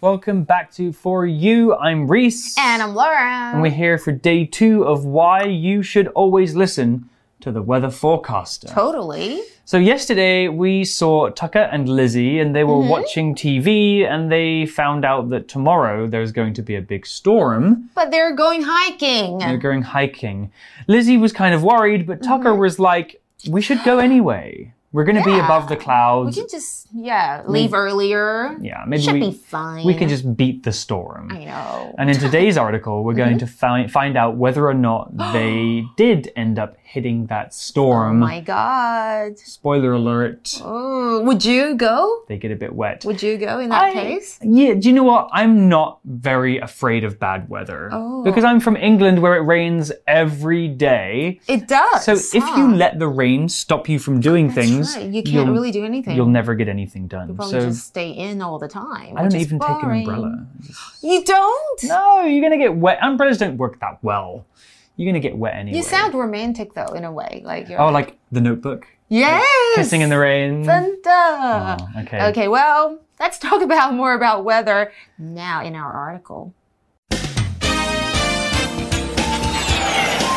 Welcome back to For You. I'm Reese. And I'm Laura. And we're here for day two of why you should always listen to the weather forecaster. Totally. So, yesterday we saw Tucker and Lizzie, and they were Mm-hmm. watching TV, and they found out that tomorrow there's going to be a big storm. But they're going hiking. They're going hiking. Lizzie was kind of worried, but Tucker Mm-hmm. was like, we should go anyway. We're going to be above the clouds. We can just, yeah, leave earlier. Yeah, maybe Should we, be fine. we can just beat the storm. I know. And in today's article, we're going mm-hmm. to find find out whether or not they did end up hitting that Oh storm. my god. Spoiler alert, Oh, would you go? they get a bit wet. Would you go in that I- case? Yeah, do you know what? I'm not very afraid of bad weather. Oh. Because I'm from England where it rains every day. It does. So if you let the rain stop you from doing That's things, right. you can't really do anything. you'll never get anything done. Probably So just stay in all the time. I don't is even take an boring. umbrella. You don't? No, you're gonna get wet. Umbrellas don't work that well. You're gonna get wet anyway. You sound romantic though, in a way. Like you're Oh, like the notebook? yes, Kissing in the rain. 真的. Oh, okay. Okay, well, let's talk about more about weather now in our article.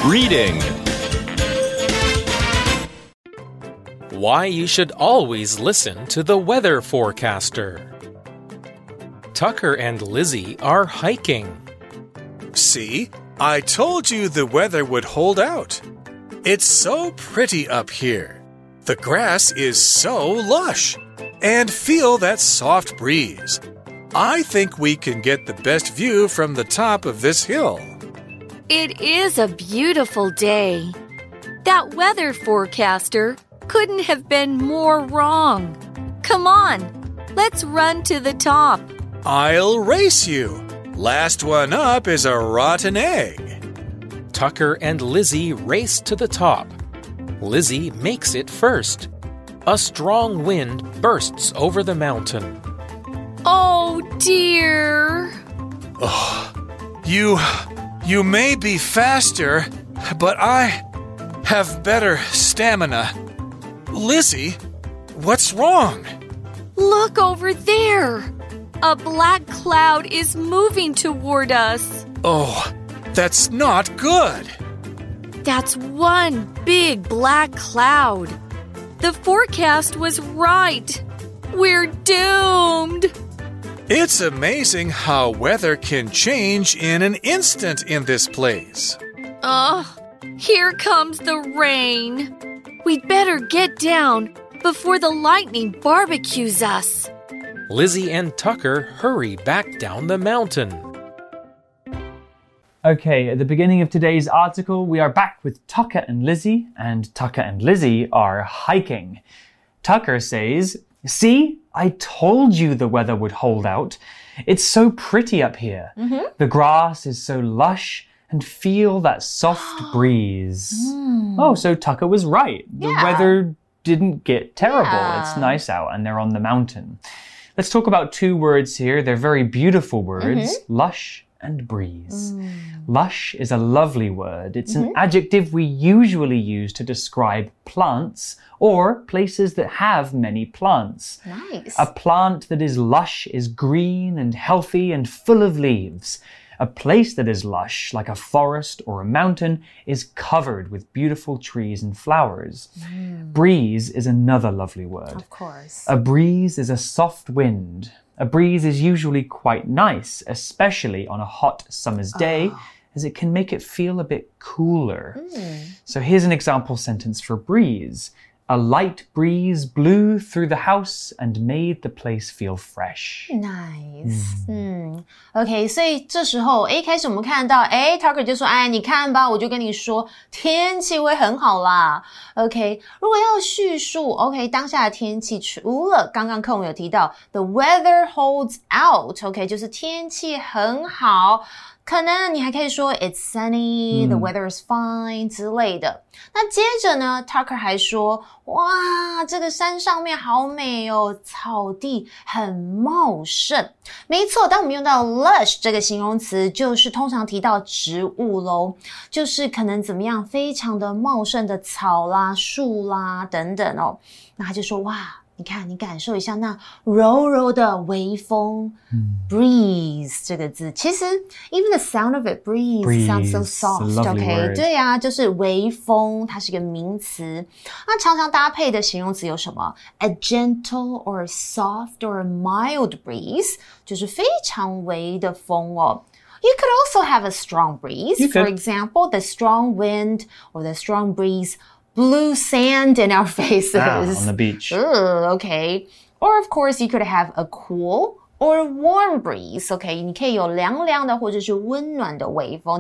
Reading Why you should always listen to the weather forecaster. Tucker and Lizzie are hiking. See, I told you the weather would hold out. It's so pretty up here. The grass is so lush. And feel that soft breeze. I think we can get the best view from the top of this hill. It is a beautiful day. That weather forecaster couldn't have been more wrong. Come on, let's run to the top. I'll race you. Last one up is a rotten egg. Tucker and Lizzie race to the top. Lizzie makes it first. A strong wind bursts over the mountain. Oh dear. You. you may be faster, but I have better stamina. Lizzie, what's wrong? Look over there. A black cloud is moving toward us. Oh, that's not good. That's one big black cloud. The forecast was right. We're doomed. It's amazing how weather can change in an instant in this place. Ugh, here comes the rain. We'd better get down before the lightning barbecues us. Lizzie and Tucker hurry back down the mountain. Okay, at the beginning of today's article, we are back with Tucker and Lizzie, and Tucker and Lizzie are hiking. Tucker says, See, I told you the weather would hold out. It's so pretty up here. Mm-hmm. The grass is so lush, and feel that soft breeze. Hmm. Oh, so Tucker was right. The Yeah. weather didn't get terrible. Yeah. It's nice out, and they're on the mountain. Let's talk about two words here. They're very beautiful words mm-hmm. lush and breeze. Mm. Lush is a lovely word. It's an mm-hmm. adjective we usually use to describe plants or places that have many plants. Nice. A plant that is lush is green and healthy and full of leaves. A place that is lush, like a forest or a mountain, is covered with beautiful trees and flowers. Mm. Breeze is another lovely word. of course. A breeze is a soft wind. A breeze is usually quite nice, especially on a hot summer's day, ah. as it can make it feel a bit cooler. Mm. So here's an example sentence for breeze. A light breeze blew through the house and made the place feel fresh. Nice，嗯，OK，所以这时候，诶，开始我们看到，诶 t u c k e r 就说，哎，你看吧，我就跟你说，天气会很好啦。OK，如果要叙述，OK，当下的天气，除了刚刚课文有提到，the weather holds out，OK，、就是天气很好。 可能你还可以说 It's sunny, the weather is fine 之类的。那接着呢，Tucker 还说，哇，这个山上面好美哦，草地很茂盛。没错，当我们用到 lush 这个形容词，就是通常提到植物喽，就是可能怎么样，非常的茂盛的草啦、树啦等等哦。那他就说，哇。你看，你感受一下那柔柔的微风、b r e e z e 这个字，其实 even the sound of it breeze, Breeze, sounds so it's a lovely soft，OK？、 word. 对呀、就是微风，它是一个名词。那常常搭配的形容词有什么？A gentle or soft or mild breeze，就是非常微的风哦。You could also have a strong breeze. You For could. example, the strong wind or the strong breeze blew sand in our faces. Ah, on the beach. Okay. Or of course, you could have a cool or warm breeze. Okay,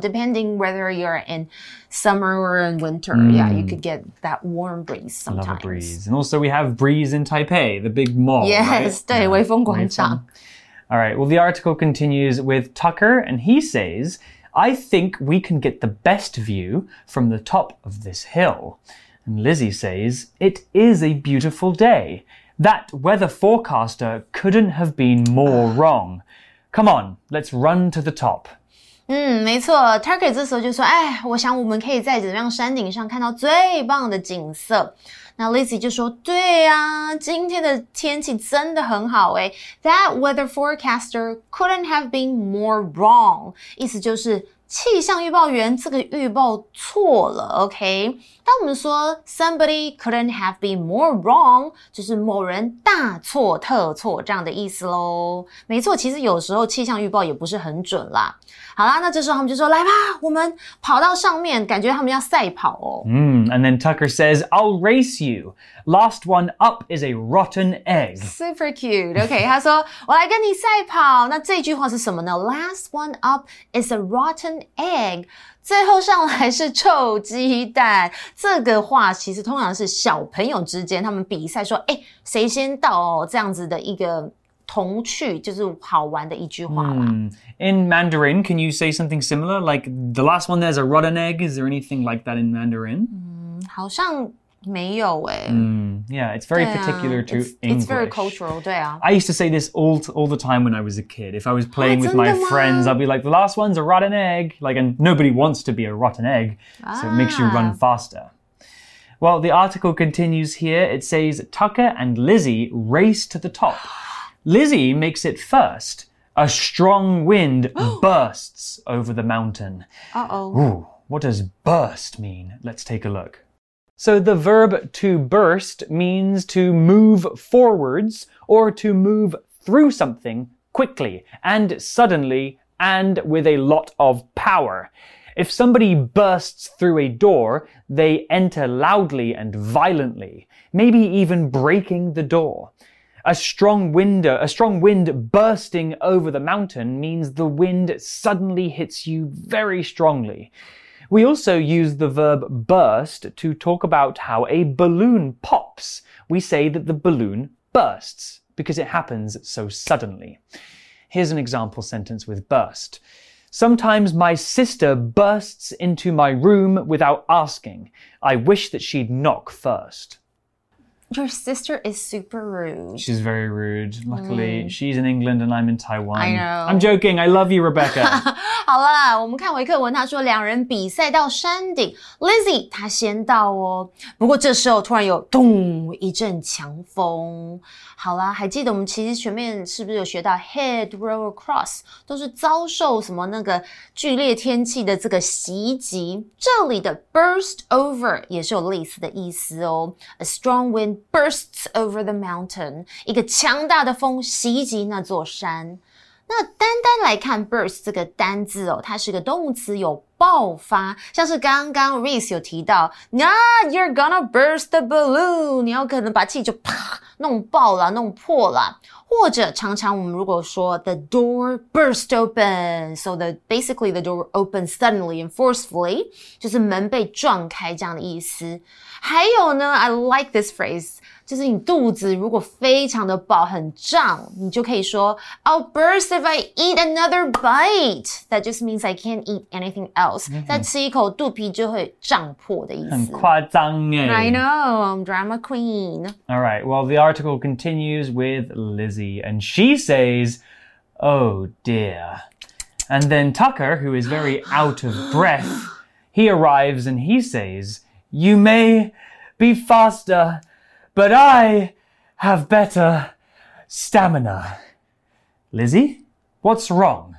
depending whether you're in summer or in winter. Mm. Yeah, you could mm. get that warm breeze sometimes. Love a breeze. And also we have breeze in Taipei, the big mall. Yes, right? 对，微风广场。All right, well, the article continues with Tucker, and he says, I think we can get the best view from the top of this hill. And Lizzie says, It is a beautiful day. That weather forecaster couldn't have been more wrong. Come on, let's run to the top. 嗯，没错，Tucker 这时候就说：“哎，我想我们可以在怎样山顶上看到最棒的景色。”那 Lizzie 就说：“对呀、啊，今天的天气真的很好诶。”That weather forecaster couldn't have been more wrong，意思就是气象预报员这个预报错了，OK？当我们说 somebody couldn't have been more wrong，就是某人大错特错这样的意思喽。没错，其实有时候气象预报也不是很准啦。好啦，那这时候他们就说：“来吧，我们跑到上面，感觉他们要赛跑哦。Mm, and then Tucker says, I'll race you. Last one up is a rotten egg. Super cute. OK，他说我来跟你赛跑。那这句话是什么呢？Last one up is a rotten egg。最后上来是臭鸡蛋。这个话其实通常是小朋友之间他们比赛说，哎，谁先到哦，这样子的一个童趣，就是好玩的一句话啦。 Hmm. In Mandarin, can you say something similar? Like the last one there's a rotten egg. Is there anything like that in Mandarin? 好像 没有哎、 Mm, yeah, it's very 对啊 particular to it's, English. It's very cultural，对啊。 I used to say this all all the time when I was a kid. If I was playing with my 真的吗？ friends, I'd be like, "The last one's a rotten egg." Like, and nobody wants to be a rotten egg, so it makes you run faster. Well, the article continues here. It says Tucker and Lizzie race to the top. Lizzie makes it first. A strong wind bursts over the mountain. Uh oh。 Ooh, what does burst mean? Let's take a look. So the verb to burst means to move forwards or to move through something quickly and suddenly and with a lot of power. If somebody bursts through a door, they enter loudly and violently, maybe even breaking the door. A strong wind, a strong wind bursting over the mountain means the wind suddenly hits you very strongly. We also use the verb burst to talk about how a balloon pops. We say that the balloon bursts because it happens so suddenly. Here's an example sentence with burst. Sometimes my sister bursts into my room without asking. I wish that she'd knock first. Your sister is super rude. She's very rude. Luckily, mm. she's in England and I'm in Taiwan. I know. I'm joking. I love you, Rebecca. 好啦，我们看维克文，他说两人比赛到山顶，Lizzie 她先到哦。不过这时候突然有咚一阵强风。好啦，还记得我们其实前面是不是有学到 head roll across 都是遭受什么那个剧烈天气的这个袭击？这里的 burst over 也是有类似的意思哦。A strong wind bursts over the mountain，一个强大的风袭击那座山。那单单来看 burst 这个单字哦，它是个动词，有爆发，像是刚刚 Reese 有提到，啊，you're gonna burst the balloon，你要可能把气就啪弄爆了、弄破了，或者常常我们如果说 the door burst open，so the basically the door opens suddenly and forcefully，就是门被撞开这样的意思。还有呢，I like this phrase，就是你肚子如果非常的饱很胀，你就可以说 I'll burst if I eat another bite. That just means I can't eat anything else. 再吃一口，肚皮就会胀破的意很思。夸张耶。 I know, I'm drama queen. All right, well, the article continues with Lizzie, and she says, Oh dear. And then Tucker, who is very out of breath, he arrives and he says, You may be faster, but I have better stamina. Lizzie, what's wrong?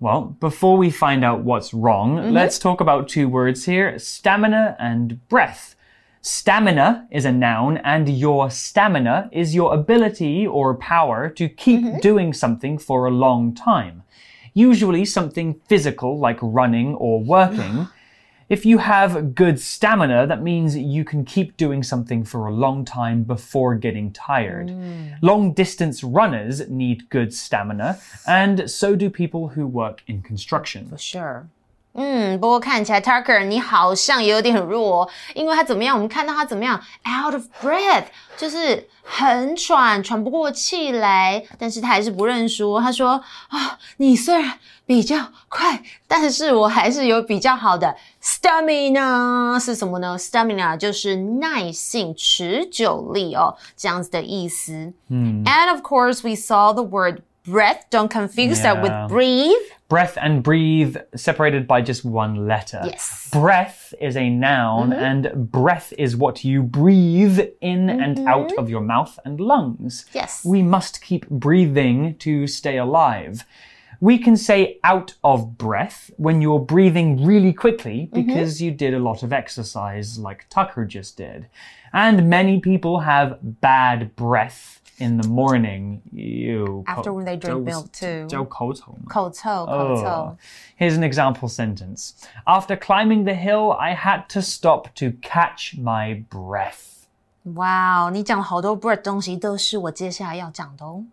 Well, before we find out what's wrong, mm-hmm. let's talk about two words here stamina and breath. Stamina is a noun, and your stamina is your ability or power to keep mm-hmm. doing something for a long time. Usually something physical like running or working. If you have good stamina, that means you can keep doing something for a long time before getting tired. Mm. Long distance runners need good stamina, and so do people who work in construction. For sure。嗯，不过看起来 Tucker 你好像也有点弱、哦，因为他怎么样？我们看到他怎么样？out of breath，就是很喘，喘不过气来。但是他还是不认输，他说：“啊，你虽然比较快，但是我还是有比较好的 stamina 是什么呢？stamina 就是耐性、持久力哦，这样子的意思。嗯，and of course we saw the word breath. Don't confuse that with breathe. Breath and breathe separated by just one letter. Yes. Breath is a noun, mm-hmm. and breath is what you breathe in and mm-hmm. out of your mouth and lungs. Yes. We must keep breathing to stay alive. We can say out of breath when you're breathing really quickly mm-hmm. because you did a lot of exercise, like Tucker just did. And many people have bad breath in the morning. Ew, After when they drink 叫- milk too. 叫口臭嘛。口臭，口臭。 Oh. Here's an example sentence. After climbing the hill, I had to stop to catch my breath. 哇哦，你讲了好多 breath 东西，都是我接下来要讲的哦。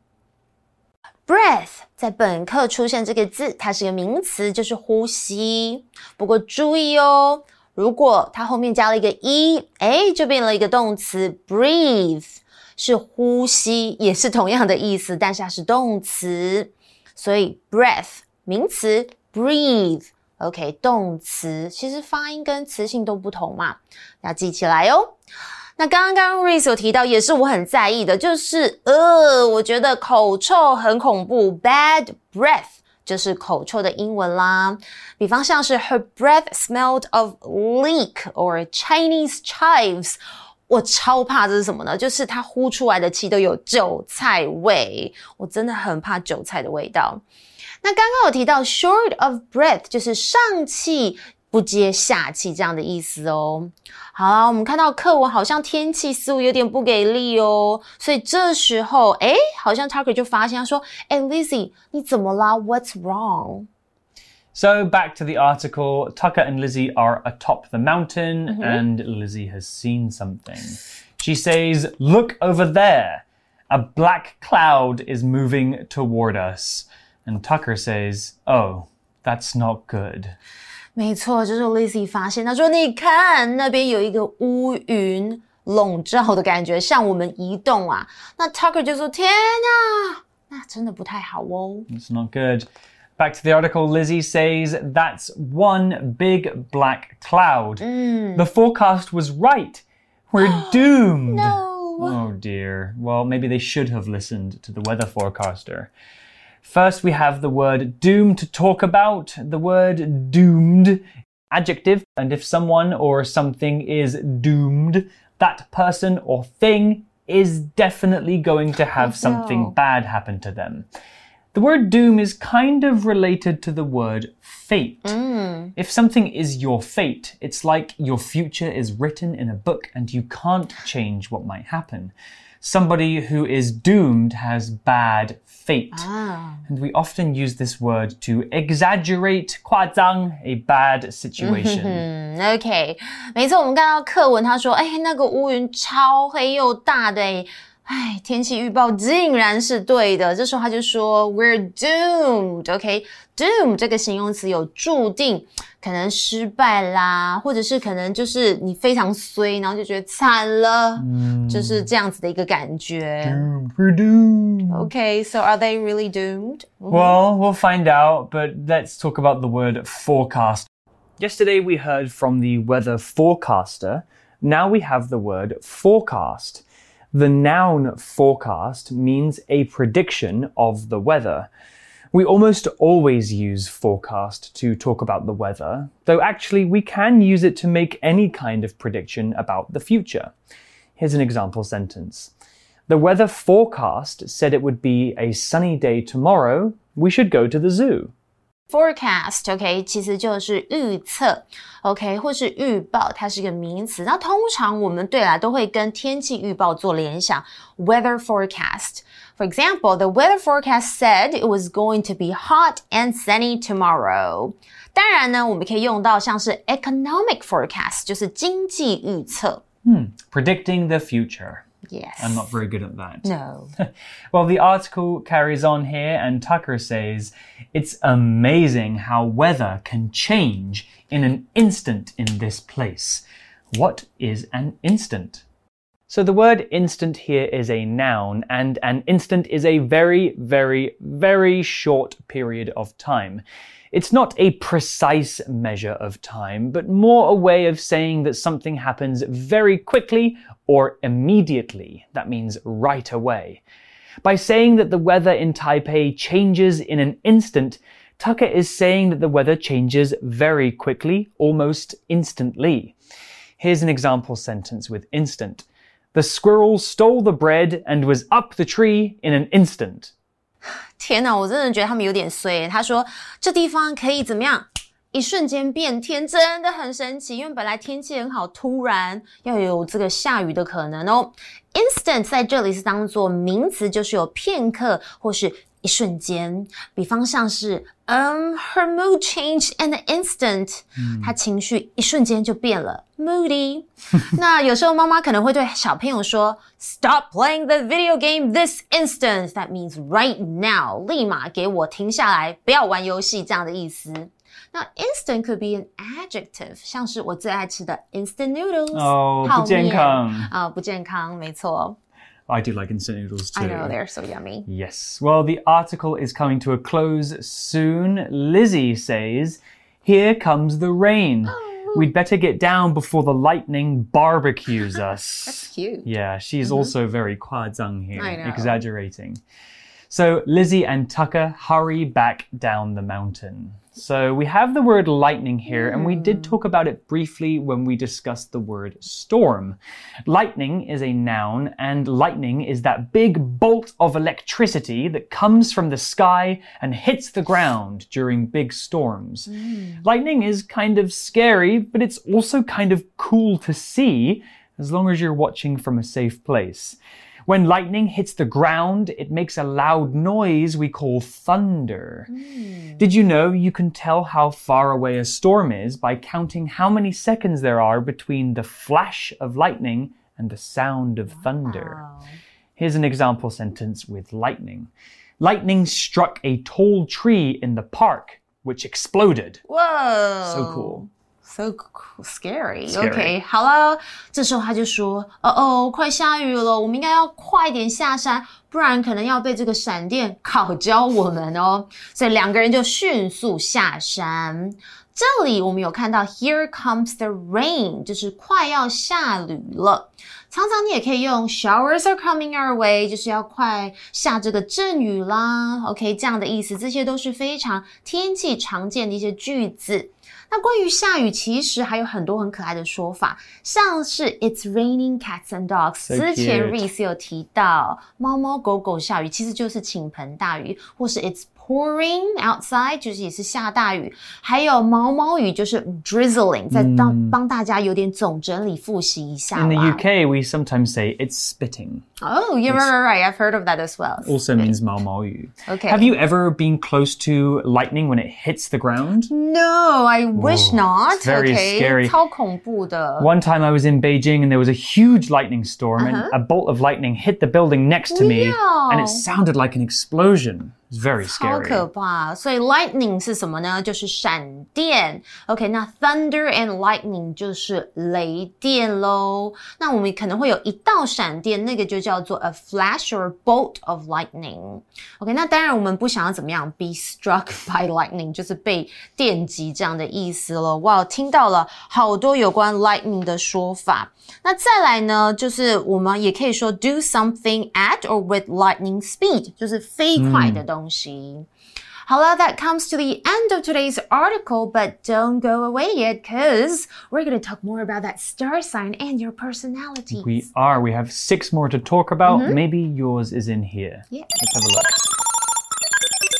breath 在本课出现这个字，它是个名词，就是呼吸。不过注意哦，如果它后面加了一个 e，哎，就变了一个动词 breathe， 是呼吸，也是同样的意思，但是它是动词。所以 breath 名词，breathe。OK，动词其实发音跟词性都不同嘛，要记起来哦。那刚刚 Reese 有提到，也是我很在意的，就是呃，我觉得口臭很恐怖，bad breath 就是口臭的英文啦。比方像是 Her breath smelled of leek or Chinese chives。我超怕这是什么呢？就是它呼出来的气都有韭菜味，我真的很怕韭菜的味道。那刚刚有提到 short of breath，就是上气不接下气这样的意思哦。好啦，我们看到课文好像天气似乎有点不给力哦，所以这时候，诶，好像 Tucker 就发现他说：“诶 l i z z i e 你怎么啦？What's wrong？” So back to the article. Tucker and Lizzie are atop the mountain, and Lizzie has seen something. She says, Look over there. A black cloud is moving toward us. And Tucker says, Oh, that's not good. 没错，就是 Lizzie 发现，他说：“你看那边有一个乌云笼罩的感觉，像我们移动啊。”那 Tucker 就说：“天啊，那真的不太好哦。” It's not good. Back to the article, Lizzie says, That's one big black cloud. Mm. The forecast was right. We're doomed. No. Oh dear. Well, maybe they should have listened to the weather forecaster. First, we have the word doom to talk about. The word doomed, adjective, and if someone or something is doomed, that person or thing is definitely going to have oh, something no. bad happen to them. The word doom is kind of related to the word fate. If something is your fate, it's like your future is written in a book and you can't change what might happen. Somebody who is doomed has bad fate. Ah. And we often use this word to exaggerate 夸张 a bad situation. 嗯，OK，没错，我们看到课文，他说，哎，那个乌云超黑又大的， 哎，哎，天气预报竟然是对的。这时候他就说，We're doomed，OK，doom、这个形容词有注定，可能失败啦，或者是可能就是你非常衰，然后就觉得惨了，就是这样子的一个感觉。 Doomed, We're doomed. OK，so、are they really doomed？ Well, we'll find out, but let's talk about the word forecast. Yesterday we heard from the weather forecaster. Now we have the word forecast. The noun forecast means a prediction of the weather. We almost always use forecast to talk about the weather, though actually we can use it to make any kind of prediction about the future. Here's an example sentence. The weather forecast said it would be a sunny day tomorrow. We should go to the zoo. Forecast，OK，、其实就是预测，OK，或是预报，它是一个名词。那通常我们对啦都会跟天气预报做联想，weather forecast。For example, the weather forecast said it was going to be hot and sunny tomorrow. 当然呢，我们可以用到像是 economic forecast，就是经济预测。 Predicting the future. Yes. I'm not very good at that. No. Well, the article carries on here, and Tucker says it's amazing how weather can change in an instant in this place. What is an instant? So, the word instant here is a noun, and an instant is a very, very, very short period of time. It's not a precise measure of time, but more a way of saying that something happens very quickly or immediately. That means right away. By saying that the weather in Taipei changes in an instant, Tucker is saying that the weather changes very quickly, almost instantly. Here's an example sentence with instant. The squirrel stole the bread and was up the tree in an instant. 天哪，我真的觉得他们有点衰。他说这地方可以怎么样？一瞬间变天，真的很神奇。因为本来天气很好，突然要有这个下雨的可能哦。Instant 在这里是当做名词，就是有片刻或是一瞬间。比方像是，嗯、h e r mood changed in an instant，、她情绪一瞬间就变了，moody。那有时候妈妈可能会对小朋友说，Stop playing the video game this instant。That means right now，立马给我停下来，不要玩游戏这样的意思。那 instant could be an adjective，像是我最爱吃的 instant noodles，哦泡面不健康啊，不健康，没错。 I do like instant noodles too. I know they're so yummy. Yes. Well, the article is coming to a close soon. Lizzie says, Here comes the rain. Oh. We'd better get down before the lightning barbecues us. That's cute. Yeah, she's mm-hmm. also very kwazang here, I know. exaggerating. So Lizzie and Tucker hurry back down the mountain. So we have the word lightning here, and we did hmm. talk about it briefly when we discussed the word storm. Lightning is a noun, and lightning is that big bolt of electricity that comes from the sky and hits the ground during big storms. Hmm. Lightning is kind of scary, but it's also kind of cool to see as long as you're watching from a safe place. When lightning hits the ground, it makes a loud noise we call thunder. Hmm. Did you know you can tell how far away a storm is by counting how many seconds there are between the flash of lightning and the sound of thunder? Here's an example sentence with lightning. Lightning struck a tall tree in the park, which exploded. Whoa! So cool. So. Scary. OK，好了，这时候他就说：“哦哦，快下雨了，我们应该要快点下山，不然可能要被这个闪电烤焦我们哦。”所以两个人就迅速下山。这里我们有看到 “Here comes the rain”，就是快要下雨了。常常你也可以用 “showers are coming our way”，就是要快下这个阵雨啦。OK，这样的意思，这些都是非常天气常见的一些句子。那关于下雨，其实还有很多很可爱的说法，像是 "It's raining cats and dogs"，So 之前. Reese 有提到猫猫狗狗下雨，其实就是倾盆大雨，或是 "It's pouring outside"，就是也是下大雨，还有毛毛雨就是 drizzling，在当、帮大家有点总整理复习一下 In the 啦。 UK, we sometimes say it's spitting. Oh, you're right, right, right. I've heard of that as well. Also means mao mao yu. Okay. Have you ever been close to lightning when it hits the ground? No, I wish not. it's very okay, scary. 超恐怖的。 One time I was in Beijing and there was a huge lightning storm Uh-huh. and a bolt of lightning hit the building next to me and it sounded like an explosion. It was very 超 scary. 可怕！所以 lightning 是什么呢？就是闪电。OK，那 thunder and lightning 就是雷电喽。那我们可能会有一道闪电，那个就叫做 a flash or a bolt of lightning。OK，那当然我们不想要怎么样 be struck by lightning，就是被电击这样的意思了。哇，听到了好多有关 lightning 的说法。那再来呢，就是我们也可以说 do something at or with lightning speed，就是飞快的东西。 好了，that comes to the end of today's article, but don't go away yet, cause we're gonna talk more about that star sign and your personality. We are. We have six more to talk about. Mm-hmm. Maybe yours is in here. Yeah. Let's have a look.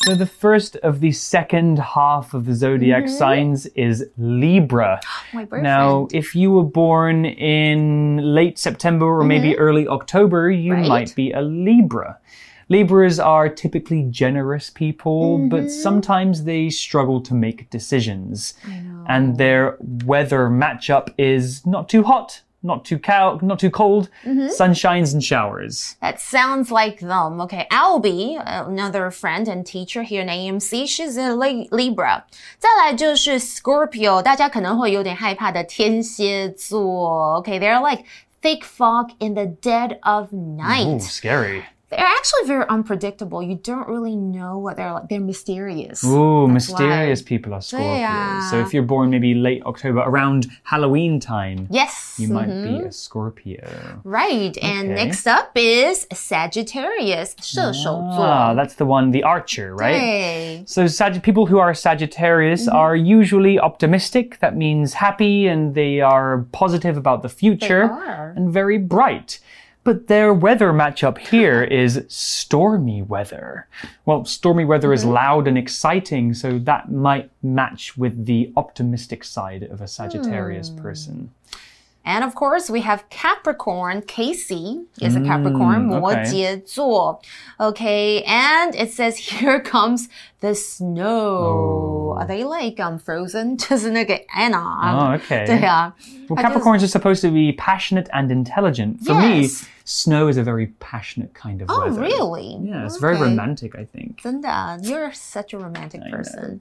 So, the first of the second half of the zodiac mm-hmm. signs is Libra. My boyfriend. Now, if you were born in late September or maybe mm-hmm. early October, you Right. might be a Libra. Libras are typically generous people, mm -hmm. but mm-hmm. sometimes they struggle to make decisions. And their weather matchup is not too hot, not too cow, not too cold, mm -hmm. sunshines and showers. That sounds like them. Okay, Albie, another friend and teacher here in AMC, she's a Libra. 再来就是 Scorpio，大家可能会有点害怕的天蝎座。Okay, they're like thick fog in the dead of night. Ooh, scary they're actually very unpredictable. You don't really know what they're like. They're mysterious. Oh, mysterious why. people are Scorpios. Yeah. So if you're born maybe late October, around Halloween time, yes, you might mm -hmm. be mm-hmm. a Scorpio. Right. Okay. And next up is Sagittarius. Ah, that's the one, the archer, right? So Sag people who are Sagittarius mm -hmm. are usually optimistic. That means happy, and they are positive about the future and very bright. But their weather matchup here is stormy weather. Well, stormy weather is Mm-hmm. loud and exciting, so that might match with the optimistic side of a Sagittarius Hmm. person. And of course, we have Capricorn. Casey is a Capricorn, Mm, okay. 摩羯座. Okay, and it says here comes the snow. Oh. Are they like um frozen? 就是那个 Anna. Oh, okay. 对啊 Well, I just- Capricorns are supposed to be passionate and intelligent. For me, Yes. snow is a very passionate kind of Oh, weather. really? Yeah, it's very Okay. romantic, I think. 真的啊 You're such a romantic person.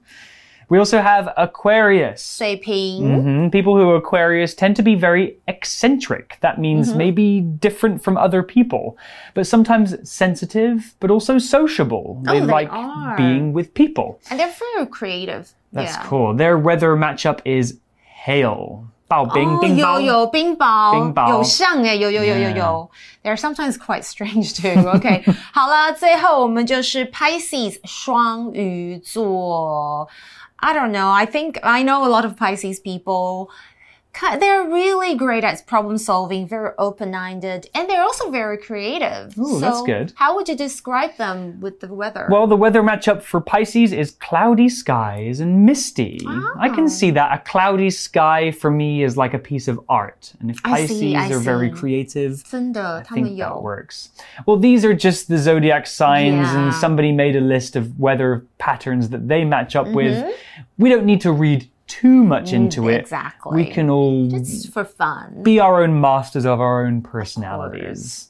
We also have Aquarius. 水瓶 Mhm. People who are Aquarius tend to be very eccentric. That means Mm-hmm. maybe different from other people, but sometimes sensitive, but also sociable. They Oh, they like are. being with people. and they're very creative. That's yeah. cool. Their weather matchup is hail. 暴冰,哦，冰雹。有有冰雹，冰雹有像哎，有有有有 Yeah. 有。They're sometimes quite strange too. OK，好了，最后我们就是 Pisces 双鱼座。 I don't know. I think I know a lot of Pisces people they're really great at problem solving, very open minded, and they're also very creative. Ooh, so that's good. How would you describe them with the weather? Well, the weather matchup for Pisces is cloudy skies and misty. Oh. I can ah. see that. A cloudy sky for me is like a piece of art. And if Pisces I see, I are see. very creative, 真的, I think that works. Well, these are just the zodiac signs, yeah. and somebody made a list of weather patterns that they match up mm -hmm. with. Mm-hmm. We don't need to read too much into it. exactly. We can all Just for fun. be our own masters of our own personalities.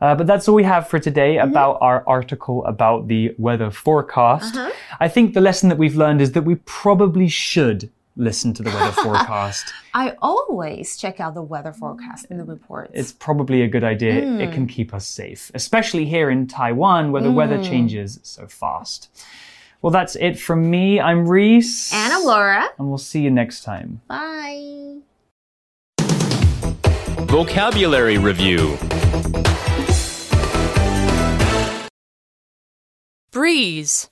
Uh, but that's all we have for today Mm-hmm. about our article about the weather forecast. Uh-huh. I think the lesson that we've learned is that we probably should listen to the weather forecast. I always check out the weather forecast in the reports. It's probably a good idea. It Mm. can keep us safe, especially here in Taiwan where the weather Mm. changes so fast. Well, that's it from me. I'm Reese. and I'm Laura. And we'll see you next time. Bye. Vocabulary Review Breeze.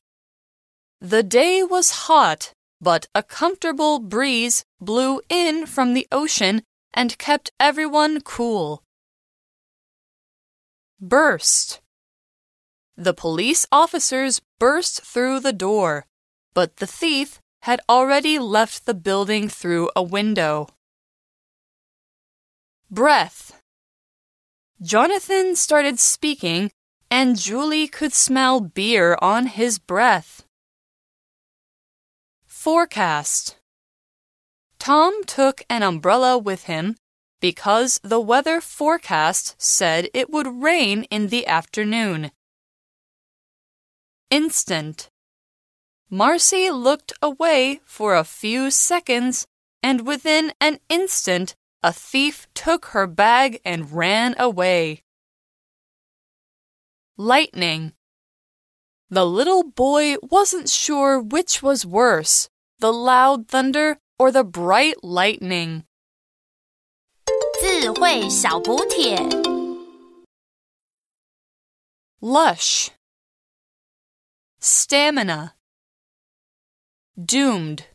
The day was hot, but a comfortable breeze blew in from the ocean and kept everyone cool. Burst. The police officers burst through the door, but the thief had already left the building through a window. Breath. Jonathan started speaking, and Julie could smell beer on his breath. Forecast. Tom took an umbrella with him because the weather forecast said it would rain in the afternoon. Instant. Marcy looked away for a few seconds, and within an instant, a thief took her bag and ran away. Lightning. The little boy wasn't sure which was worse the loud thunder or the bright lightning. 智慧小补帖。 Lush. Stamina. Doomed.